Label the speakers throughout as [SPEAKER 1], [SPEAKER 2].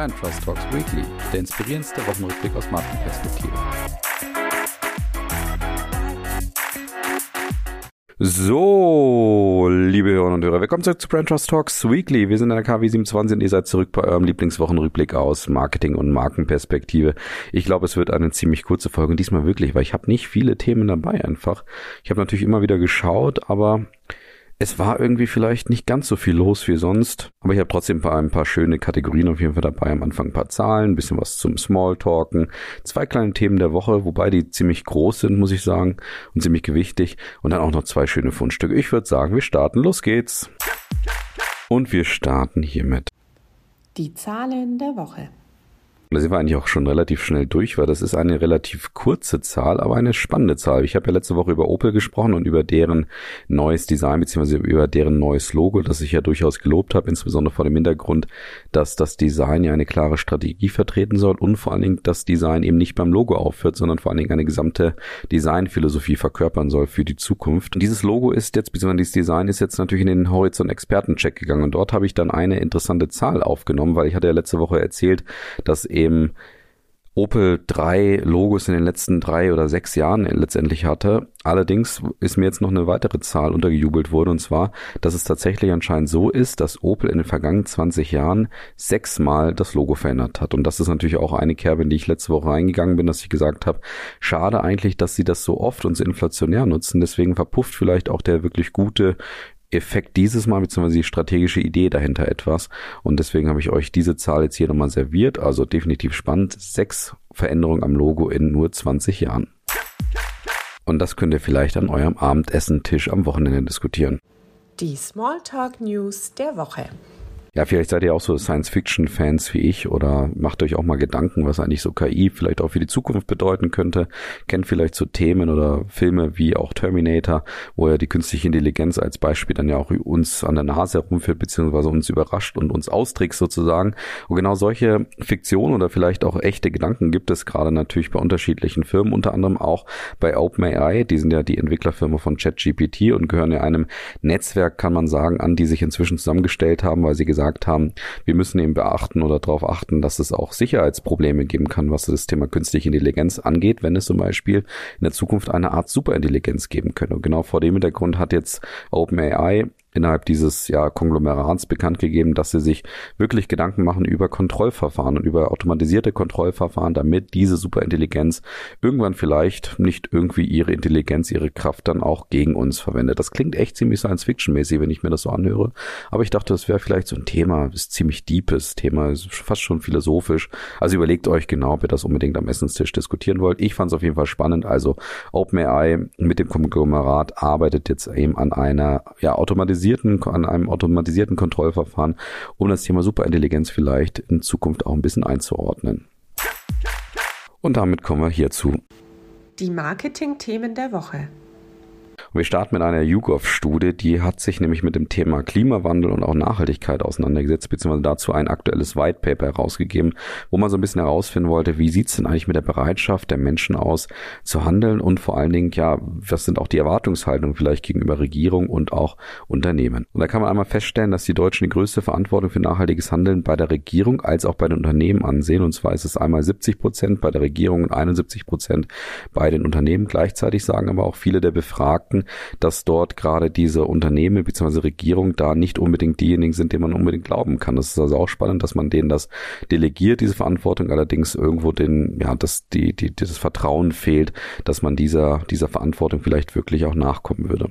[SPEAKER 1] Brand Trust Talks Weekly, der inspirierendste Wochenrückblick aus Markenperspektive. So, liebe Hörer und Hörer, willkommen zurück zu Brand Trust Talks Weekly. Wir sind in der KW 27 und ihr seid zurück bei eurem Lieblingswochenrückblick aus Marketing und Markenperspektive. Ich glaube, es wird eine ziemlich kurze Folge, diesmal wirklich, weil ich habe nicht viele Themen dabei einfach. Ich habe natürlich immer wieder geschaut, aber es war irgendwie vielleicht nicht ganz so viel los wie sonst, aber ich habe trotzdem ein paar, ein paar schöne Kategorien auf jeden Fall dabei. Am Anfang ein paar Zahlen, ein bisschen was zum Smalltalken, zwei kleine Themen der Woche, wobei die ziemlich groß sind, muss ich sagen, und ziemlich gewichtig. Und dann auch noch zwei schöne Fundstücke. Ich würde sagen, wir starten. Los geht's. Und wir starten hiermit.
[SPEAKER 2] Die Zahlen der Woche.
[SPEAKER 1] Da sind wir eigentlich auch schon relativ schnell durch, weil das ist eine relativ kurze Zahl, aber eine spannende Zahl. Ich habe ja letzte Woche über Opel gesprochen und über deren neues Design beziehungsweise über deren neues Logo, das ich ja durchaus gelobt habe, insbesondere vor dem Hintergrund, dass das Design ja eine klare Strategie vertreten soll und vor allen Dingen das Design eben nicht beim Logo aufhört, sondern vor allen Dingen eine gesamte Designphilosophie verkörpern soll für die Zukunft. Und dieses Logo ist jetzt, beziehungsweise dieses Design ist jetzt natürlich in den Horizont Expertencheck gegangen und dort habe ich dann eine interessante Zahl aufgenommen, weil ich hatte ja letzte Woche erzählt, dass eben Opel drei Logos in den letzten drei oder sechs Jahren letztendlich hatte. Allerdings ist mir jetzt noch eine weitere Zahl untergejubelt worden und zwar, dass es tatsächlich anscheinend so ist, dass Opel in den vergangenen 20 Jahren sechsmal das Logo verändert hat. Und das ist natürlich auch eine Kerbe, in die ich letzte Woche reingegangen bin, dass ich gesagt habe, schade eigentlich, dass sie das so oft und so inflationär nutzen. Deswegen verpufft vielleicht auch der wirklich gute Effekt dieses Mal, beziehungsweise die strategische Idee dahinter etwas. Und deswegen habe ich euch diese Zahl jetzt hier nochmal serviert. Also definitiv spannend. Sechs Veränderungen am Logo in nur 20 Jahren. Und das könnt ihr vielleicht an eurem Abendessentisch am Wochenende diskutieren.
[SPEAKER 2] Die Smalltalk News der Woche.
[SPEAKER 1] Ja, vielleicht seid ihr auch so Science-Fiction-Fans wie ich oder macht euch auch mal Gedanken, was eigentlich so KI vielleicht auch für die Zukunft bedeuten könnte. Kennt vielleicht so Themen oder Filme wie auch Terminator, wo ja die künstliche Intelligenz als Beispiel dann ja auch uns an der Nase herumführt, beziehungsweise uns überrascht und uns austrickst sozusagen. Und genau solche Fiktionen oder vielleicht auch echte Gedanken gibt es gerade natürlich bei unterschiedlichen Firmen, unter anderem auch bei OpenAI. Die sind ja die Entwicklerfirma von ChatGPT und gehören ja einem Netzwerk, kann man sagen, an, die sich inzwischen zusammengestellt haben, weil sie gesagt gesagt haben, wir müssen eben beachten oder darauf achten, dass es auch Sicherheitsprobleme geben kann, was das Thema künstliche Intelligenz angeht, wenn es zum Beispiel in der Zukunft eine Art Superintelligenz geben könnte. Und genau vor dem Hintergrund hat jetzt OpenAI innerhalb dieses ja, Konglomerats bekannt gegeben, dass sie sich wirklich Gedanken machen über Kontrollverfahren und über automatisierte Kontrollverfahren, damit diese Superintelligenz irgendwann vielleicht nicht irgendwie ihre Intelligenz, ihre Kraft dann auch gegen uns verwendet. Das klingt echt ziemlich Science-Fiction-mäßig, wenn ich mir das so anhöre. Aber ich dachte, das wäre vielleicht so ein Thema, ist ziemlich deepes Thema, ist fast schon philosophisch. Also überlegt euch genau, ob ihr das unbedingt am Essenstisch diskutieren wollt. Ich fand es auf jeden Fall spannend. Also OpenAI mit dem Konglomerat arbeitet jetzt eben an einer ja, automatisierten automatisierten, an einem automatisierten Kontrollverfahren, um das Thema Superintelligenz vielleicht in Zukunft auch ein bisschen einzuordnen. Und damit kommen wir hierzu.
[SPEAKER 2] Die Marketing-Themen der Woche.
[SPEAKER 1] Wir starten mit einer YouGov-Studie, die hat sich nämlich mit dem Thema Klimawandel und auch Nachhaltigkeit auseinandergesetzt, beziehungsweise dazu ein aktuelles White Paper herausgegeben, wo man so ein bisschen herausfinden wollte, wie sieht's denn eigentlich mit der Bereitschaft der Menschen aus, zu handeln und vor allen Dingen, ja, was sind auch die Erwartungshaltungen vielleicht gegenüber Regierung und auch Unternehmen. Und da kann man einmal feststellen, dass die Deutschen die größte Verantwortung für nachhaltiges Handeln bei der Regierung als auch bei den Unternehmen ansehen. Und zwar ist es einmal 70 Prozent bei der Regierung und 71 Prozent bei den Unternehmen. Gleichzeitig sagen aber auch viele der Befragten, dass dort gerade diese Unternehmen bzw. Regierung da nicht unbedingt diejenigen sind, denen man unbedingt glauben kann. Das ist also auch spannend, dass man denen das delegiert, diese Verantwortung, allerdings irgendwo den, ja, dass die, die, das Vertrauen fehlt, dass man dieser, dieser Verantwortung vielleicht wirklich auch nachkommen würde.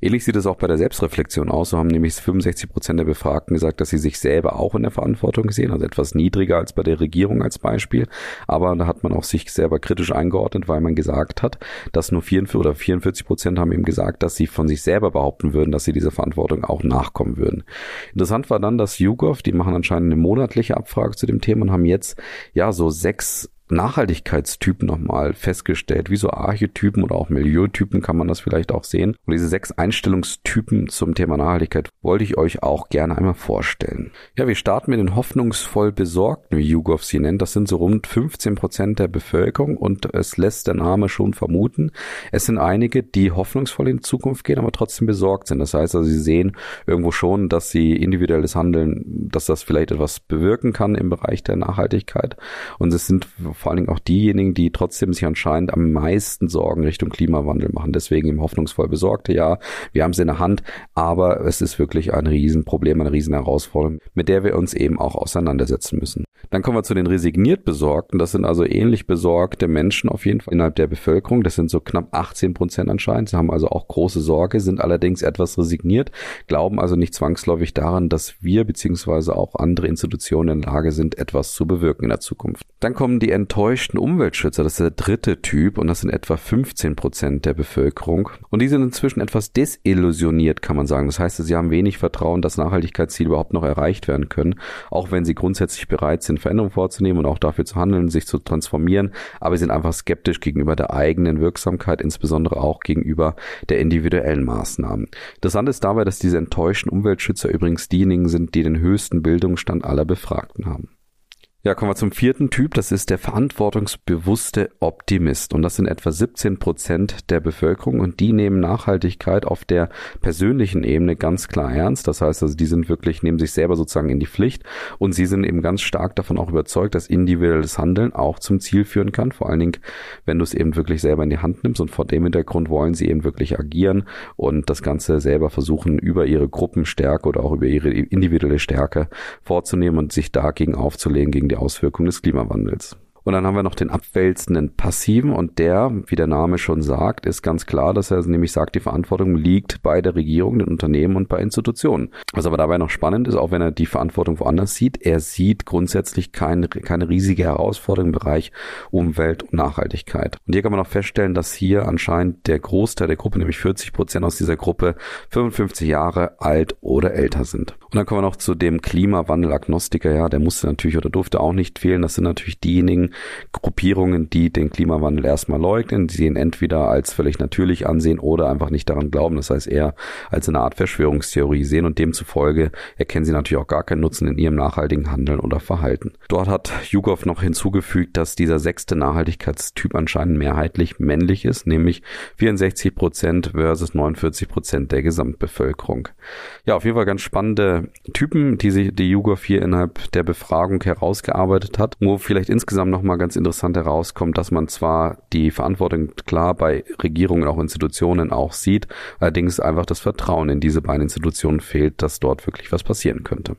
[SPEAKER 1] Ähnlich sieht es auch bei der Selbstreflexion aus. So haben nämlich 65 Prozent der Befragten gesagt, dass sie sich selber auch in der Verantwortung sehen, also etwas niedriger als bei der Regierung als Beispiel. Aber da hat man auch sich selber kritisch eingeordnet, weil man gesagt hat, dass nur 44 oder 44 Prozent haben eben gesagt, dass sie von sich selber behaupten würden, dass sie dieser Verantwortung auch nachkommen würden. Interessant war dann, dass YouGov, die machen anscheinend eine monatliche Abfrage zu dem Thema und haben jetzt ja so sechs Nachhaltigkeitstypen nochmal festgestellt, wie so Archetypen oder auch Milieutypen kann man das vielleicht auch sehen. Und diese sechs Einstellungstypen zum Thema Nachhaltigkeit wollte ich euch auch gerne einmal vorstellen. Ja, wir starten mit den hoffnungsvoll Besorgten, wie YouGov sie nennt. Das sind so rund 15 Prozent der Bevölkerung und es lässt der Name schon vermuten. Es sind einige, die hoffnungsvoll in Zukunft gehen, aber trotzdem besorgt sind. Das heißt also, sie sehen irgendwo schon, dass sie individuelles Handeln, dass das vielleicht etwas bewirken kann im Bereich der Nachhaltigkeit. Und es sind vor allen Dingen auch diejenigen, die trotzdem sich anscheinend am meisten Sorgen Richtung Klimawandel machen. Deswegen im hoffnungsvoll Besorgte, ja, wir haben es in der Hand, aber es ist wirklich ein Riesenproblem, eine Riesenherausforderung, mit der wir uns eben auch auseinandersetzen müssen. Dann kommen wir zu den resigniert Besorgten. Das sind also ähnlich besorgte Menschen auf jeden Fall innerhalb der Bevölkerung. Das sind so knapp 18 Prozent anscheinend. Sie haben also auch große Sorge, sind allerdings etwas resigniert, glauben also nicht zwangsläufig daran, dass wir beziehungsweise auch andere Institutionen in der Lage sind, etwas zu bewirken in der Zukunft. Dann kommen die enttäuschten Umweltschützer. Das ist der dritte Typ und das sind etwa 15 Prozent der Bevölkerung. Und die sind inzwischen etwas desillusioniert, kann man sagen. Das heißt, sie haben wenig Vertrauen, dass Nachhaltigkeitsziele überhaupt noch erreicht werden können, auch wenn sie grundsätzlich bereit sind, Veränderungen vorzunehmen und auch dafür zu handeln, sich zu transformieren, aber sie sind einfach skeptisch gegenüber der eigenen Wirksamkeit, insbesondere auch gegenüber der individuellen Maßnahmen. Interessant ist dabei, dass diese enttäuschten Umweltschützer übrigens diejenigen sind, die den höchsten Bildungsstand aller Befragten haben. Ja, kommen wir zum vierten Typ. Das ist der verantwortungsbewusste Optimist. Und das sind etwa 17 Prozent der Bevölkerung. Und die nehmen Nachhaltigkeit auf der persönlichen Ebene ganz klar ernst. Das heißt also, die sind wirklich, nehmen sich selber sozusagen in die Pflicht. Und sie sind eben ganz stark davon auch überzeugt, dass individuelles Handeln auch zum Ziel führen kann. Vor allen Dingen, wenn du es eben wirklich selber in die Hand nimmst. Und vor dem Hintergrund wollen sie eben wirklich agieren und das Ganze selber versuchen, über ihre Gruppenstärke oder auch über ihre individuelle Stärke vorzunehmen und sich dagegen aufzulegen, gegen die Auswirkungen des Klimawandels. Und dann haben wir noch den abwälzenden Passiven und der, wie der Name schon sagt, ist ganz klar, dass er nämlich sagt, die Verantwortung liegt bei der Regierung, den Unternehmen und bei Institutionen. Was aber dabei noch spannend ist, auch wenn er die Verantwortung woanders sieht, er sieht grundsätzlich keine, keine riesige Herausforderung im Bereich Umwelt und Nachhaltigkeit. Und hier kann man auch feststellen, dass hier anscheinend der Großteil der Gruppe, nämlich 40 Prozent aus dieser Gruppe, 55 Jahre alt oder älter sind. Und dann kommen wir noch zu dem Klimawandel-Agnostiker, ja, der musste natürlich oder durfte auch nicht fehlen. Das sind natürlich diejenigen, Gruppierungen, die den Klimawandel erstmal leugnen, die ihn entweder als völlig natürlich ansehen oder einfach nicht daran glauben. Das heißt eher als eine Art Verschwörungstheorie sehen und demzufolge erkennen sie natürlich auch gar keinen Nutzen in ihrem nachhaltigen Handeln oder Verhalten. Dort hat Jugow noch hinzugefügt, dass dieser sechste Nachhaltigkeitstyp anscheinend mehrheitlich männlich ist, nämlich 64 Prozent versus 49 Prozent der Gesamtbevölkerung. Ja, auf jeden Fall ganz spannende Typen, die sich die Jugow hier innerhalb der Befragung herausgearbeitet hat, wo vielleicht insgesamt noch nochmal ganz interessant herauskommt, dass man zwar die Verantwortung klar bei Regierungen, auch Institutionen auch sieht, allerdings einfach das Vertrauen in diese beiden Institutionen fehlt, dass dort wirklich was passieren könnte.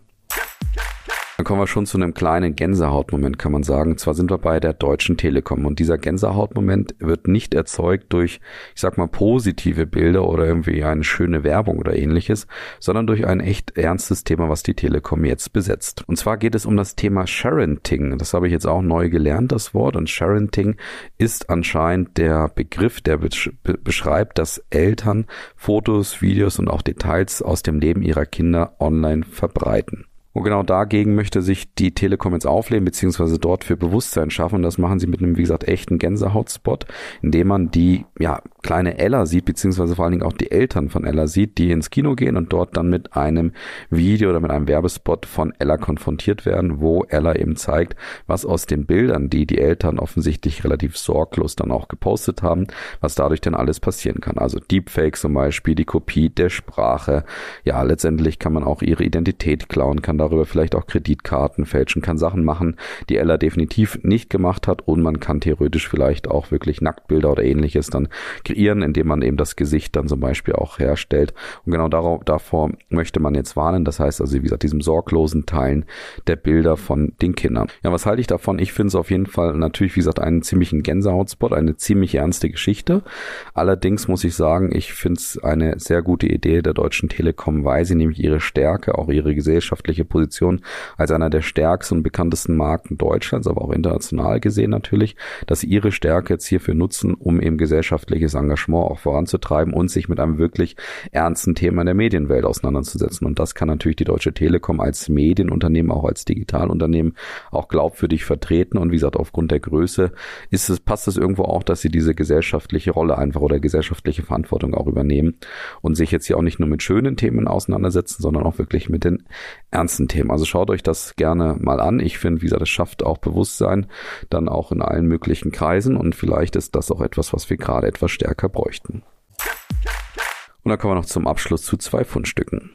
[SPEAKER 1] Dann kommen wir schon zu einem kleinen Gänsehautmoment, kann man sagen. Zwar sind wir bei der Deutschen Telekom und dieser Gänsehautmoment wird nicht erzeugt durch, ich sag mal, positive Bilder oder irgendwie eine schöne Werbung oder ähnliches, sondern durch ein echt ernstes Thema, was die Telekom jetzt besetzt. Und zwar geht es um das Thema Sharenting. Das habe ich jetzt auch neu gelernt, das Wort. Und Sharenting ist anscheinend der Begriff, der beschreibt, dass Eltern Fotos, Videos und auch Details aus dem Leben ihrer Kinder online verbreiten. Und genau dagegen möchte sich die Telekom jetzt auflehnen, beziehungsweise dort für Bewusstsein schaffen. Und das machen sie mit einem, wie gesagt, echten Gänsehautspot, indem man die, ja, kleine Ella sieht, beziehungsweise vor allen Dingen auch die Eltern von Ella sieht, die ins Kino gehen und dort dann mit einem Video oder mit einem Werbespot von Ella konfrontiert werden, wo Ella eben zeigt, was aus den Bildern, die die Eltern offensichtlich relativ sorglos dann auch gepostet haben, was dadurch denn alles passieren kann. Also Deepfake zum Beispiel, die Kopie der Sprache. Ja, letztendlich kann man auch ihre Identität klauen, kann darüber vielleicht auch Kreditkarten fälschen, kann Sachen machen, die Ella definitiv nicht gemacht hat und man kann theoretisch vielleicht auch wirklich Nacktbilder oder ähnliches dann kreieren, indem man eben das Gesicht dann zum Beispiel auch herstellt. Und genau darauf, davor möchte man jetzt warnen. Das heißt also, wie gesagt, diesem sorglosen Teilen der Bilder von den Kindern. Ja, was halte ich davon? Ich finde es auf jeden Fall natürlich, wie gesagt, einen ziemlichen Gänsehautspot, eine ziemlich ernste Geschichte. Allerdings muss ich sagen, ich finde es eine sehr gute Idee der Deutschen Telekom, weil sie nämlich ihre Stärke, auch ihre gesellschaftliche Position als einer der stärksten und bekanntesten Marken Deutschlands, aber auch international gesehen natürlich, dass sie ihre Stärke jetzt hierfür nutzen, um eben gesellschaftliches Engagement auch voranzutreiben und sich mit einem wirklich ernsten Thema in der Medienwelt auseinanderzusetzen. Und das kann natürlich die Deutsche Telekom als Medienunternehmen, auch als Digitalunternehmen auch glaubwürdig vertreten. Und wie gesagt, aufgrund der Größe ist es, passt es irgendwo auch, dass sie diese gesellschaftliche Rolle einfach oder gesellschaftliche Verantwortung auch übernehmen und sich jetzt hier auch nicht nur mit schönen Themen auseinandersetzen, sondern auch wirklich mit den ernsten Themen. Also schaut euch das gerne mal an. Ich finde, wie gesagt, das schafft auch Bewusstsein dann auch in allen möglichen Kreisen und vielleicht ist das auch etwas, was wir gerade etwas stärker bräuchten. Und dann kommen wir noch zum Abschluss zu zwei Fundstücken.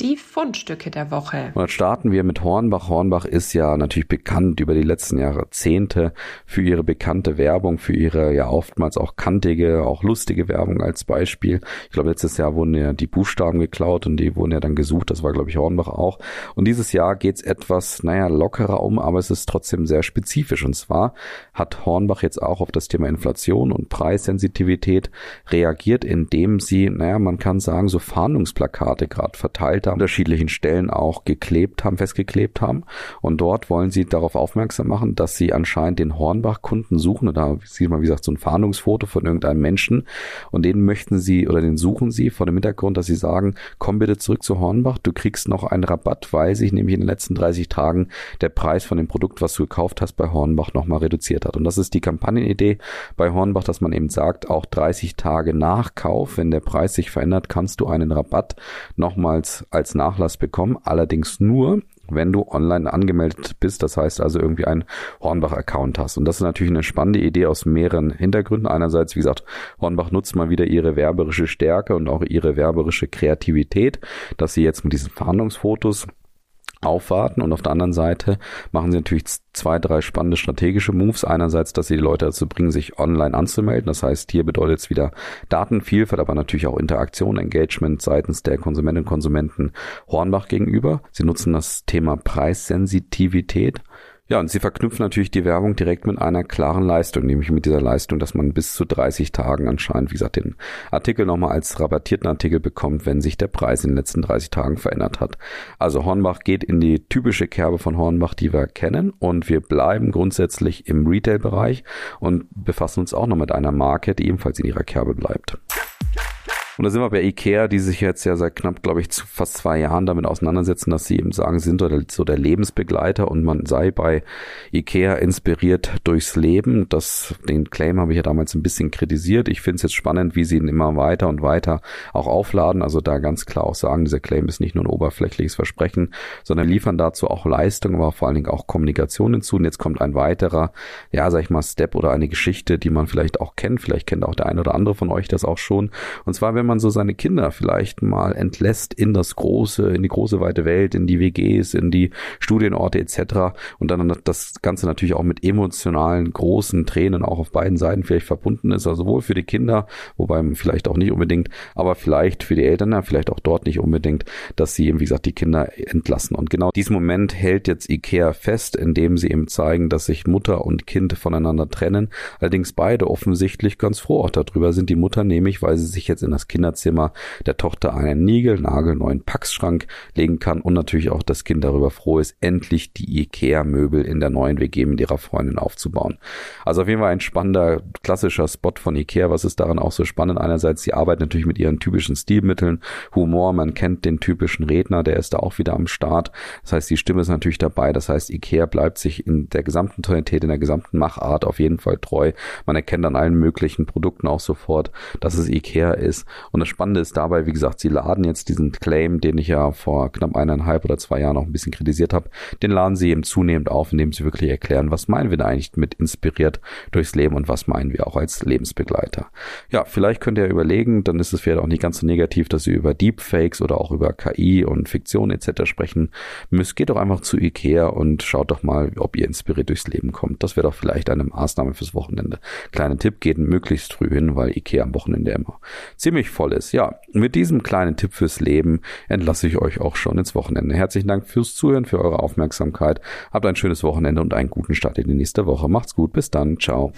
[SPEAKER 2] Die Fundstücke der Woche.
[SPEAKER 1] Und starten wir mit Hornbach. Hornbach ist ja natürlich bekannt über die letzten Jahrzehnte für ihre bekannte Werbung, für ihre ja oftmals auch kantige, auch lustige Werbung als Beispiel. Ich glaube, letztes Jahr wurden ja die Buchstaben geklaut und die wurden ja dann gesucht. Das war, glaube ich, Hornbach auch. Und dieses Jahr geht's etwas, naja, lockerer um, aber es ist trotzdem sehr spezifisch. Und zwar hat Hornbach jetzt auch auf das Thema Inflation und Preissensitivität reagiert, indem sie, naja, man kann sagen, so Fahndungsplakate gerade verteilt Filter an unterschiedlichen Stellen auch geklebt haben, festgeklebt haben. Und dort wollen sie darauf aufmerksam machen, dass sie anscheinend den Hornbach-Kunden suchen. Und da sieht man, wie gesagt, so ein Fahndungsfoto von irgendeinem Menschen. Und den möchten sie oder den suchen sie vor dem Hintergrund, dass sie sagen, komm bitte zurück zu Hornbach, du kriegst noch einen Rabatt, weil sich nämlich in den letzten 30 Tagen der Preis von dem Produkt, was du gekauft hast, bei Hornbach nochmal reduziert hat. Und das ist die Kampagnenidee bei Hornbach, dass man eben sagt, auch 30 Tage nach Kauf, wenn der Preis sich verändert, kannst du einen Rabatt nochmals als Nachlass bekommen, allerdings nur, wenn du online angemeldet bist, das heißt also irgendwie einen Hornbach-Account hast. Und das ist natürlich eine spannende Idee aus mehreren Hintergründen. Einerseits, wie gesagt, Hornbach nutzt mal wieder ihre werberische Stärke und auch ihre werberische Kreativität, dass sie jetzt mit diesen Fahndungsfotos aufwarten und auf der anderen Seite machen sie natürlich zwei, drei spannende strategische Moves. Einerseits, dass sie die Leute dazu bringen, sich online anzumelden. Das heißt, hier bedeutet es wieder Datenvielfalt, aber natürlich auch Interaktion, Engagement seitens der Konsumentinnen und Konsumenten Hornbach gegenüber. Sie nutzen das Thema Preissensitivität ja, und sie verknüpfen natürlich die Werbung direkt mit einer klaren Leistung, nämlich mit dieser Leistung, dass man bis zu 30 Tagen anscheinend, wie gesagt, den Artikel nochmal als rabattierten Artikel bekommt, wenn sich der Preis in den letzten 30 Tagen verändert hat. Also Hornbach geht in die typische Kerbe von Hornbach, die wir kennen und wir bleiben grundsätzlich im Retail-Bereich und befassen uns auch noch mit einer Marke, die ebenfalls in ihrer Kerbe bleibt. Und da sind wir bei Ikea, die sich jetzt ja seit knapp, glaube ich, fast zwei Jahren damit auseinandersetzen, dass sie eben sagen, sind so der Lebensbegleiter und man sei bei Ikea inspiriert durchs Leben. Das, den Claim habe ich ja damals ein bisschen kritisiert. Ich finde es jetzt spannend, wie sie ihn immer weiter und weiter auch aufladen. Also da ganz klar auch sagen, dieser Claim ist nicht nur ein oberflächliches Versprechen, sondern liefern dazu auch Leistung, aber vor allen Dingen auch Kommunikation hinzu. Und jetzt kommt ein weiterer, ja, sag ich mal, Step oder eine Geschichte, die man vielleicht auch kennt. Vielleicht kennt auch der eine oder andere von euch das auch schon. Und zwar, wenn wenn man so seine Kinder vielleicht mal entlässt in das große, in die große weite Welt, in die WGs, in die Studienorte etc. und dann das Ganze natürlich auch mit emotionalen großen Tränen auch auf beiden Seiten vielleicht verbunden ist, also sowohl für die Kinder, wobei vielleicht auch nicht unbedingt, aber vielleicht für die Eltern, ja, vielleicht auch dort nicht unbedingt, dass sie eben, wie gesagt, die Kinder entlassen. Und genau diesen Moment hält jetzt Ikea fest, indem sie eben zeigen, dass sich Mutter und Kind voneinander trennen. Allerdings beide offensichtlich ganz froh auch darüber sind. Die Mutter nämlich, weil sie sich jetzt in das Kinderzimmer der Tochter einen Nigel, nagelneuen Packschrank legen kann und natürlich auch das Kind darüber froh ist, endlich die Ikea-Möbel in der neuen WG mit ihrer Freundin aufzubauen. Also auf jeden Fall ein spannender, klassischer Spot von Ikea. Was ist daran auch so spannend? Einerseits, sie arbeiten natürlich mit ihren typischen Stilmitteln, Humor, man kennt den typischen Redner, der ist da auch wieder am Start. Das heißt, die Stimme ist natürlich dabei. Das heißt, Ikea bleibt sich in der gesamten Tonalität, in der gesamten Machart auf jeden Fall treu. Man erkennt an allen möglichen Produkten auch sofort, dass es Ikea ist. Und das Spannende ist dabei, wie gesagt, sie laden jetzt diesen Claim, den ich ja vor knapp eineinhalb oder zwei Jahren noch ein bisschen kritisiert habe, den laden sie eben zunehmend auf, indem sie wirklich erklären, was meinen wir da eigentlich mit inspiriert durchs Leben und was meinen wir auch als Lebensbegleiter. Ja, vielleicht könnt ihr überlegen, dann ist es vielleicht auch nicht ganz so negativ, dass ihr über Deepfakes oder auch über KI und Fiktion etc. sprechen müsst. Geht doch einfach zu Ikea und schaut doch mal, ob ihr inspiriert durchs Leben kommt. Das wäre doch vielleicht eine Maßnahme fürs Wochenende. Kleiner Tipp, geht möglichst früh hin, weil Ikea am Wochenende immer ziemlich voll ist. Ja, mit diesem kleinen Tipp fürs Leben entlasse ich euch auch schon ins Wochenende. Herzlichen Dank fürs Zuhören, für eure Aufmerksamkeit. Habt ein schönes Wochenende und einen guten Start in die nächste Woche. Macht's gut, bis dann, ciao.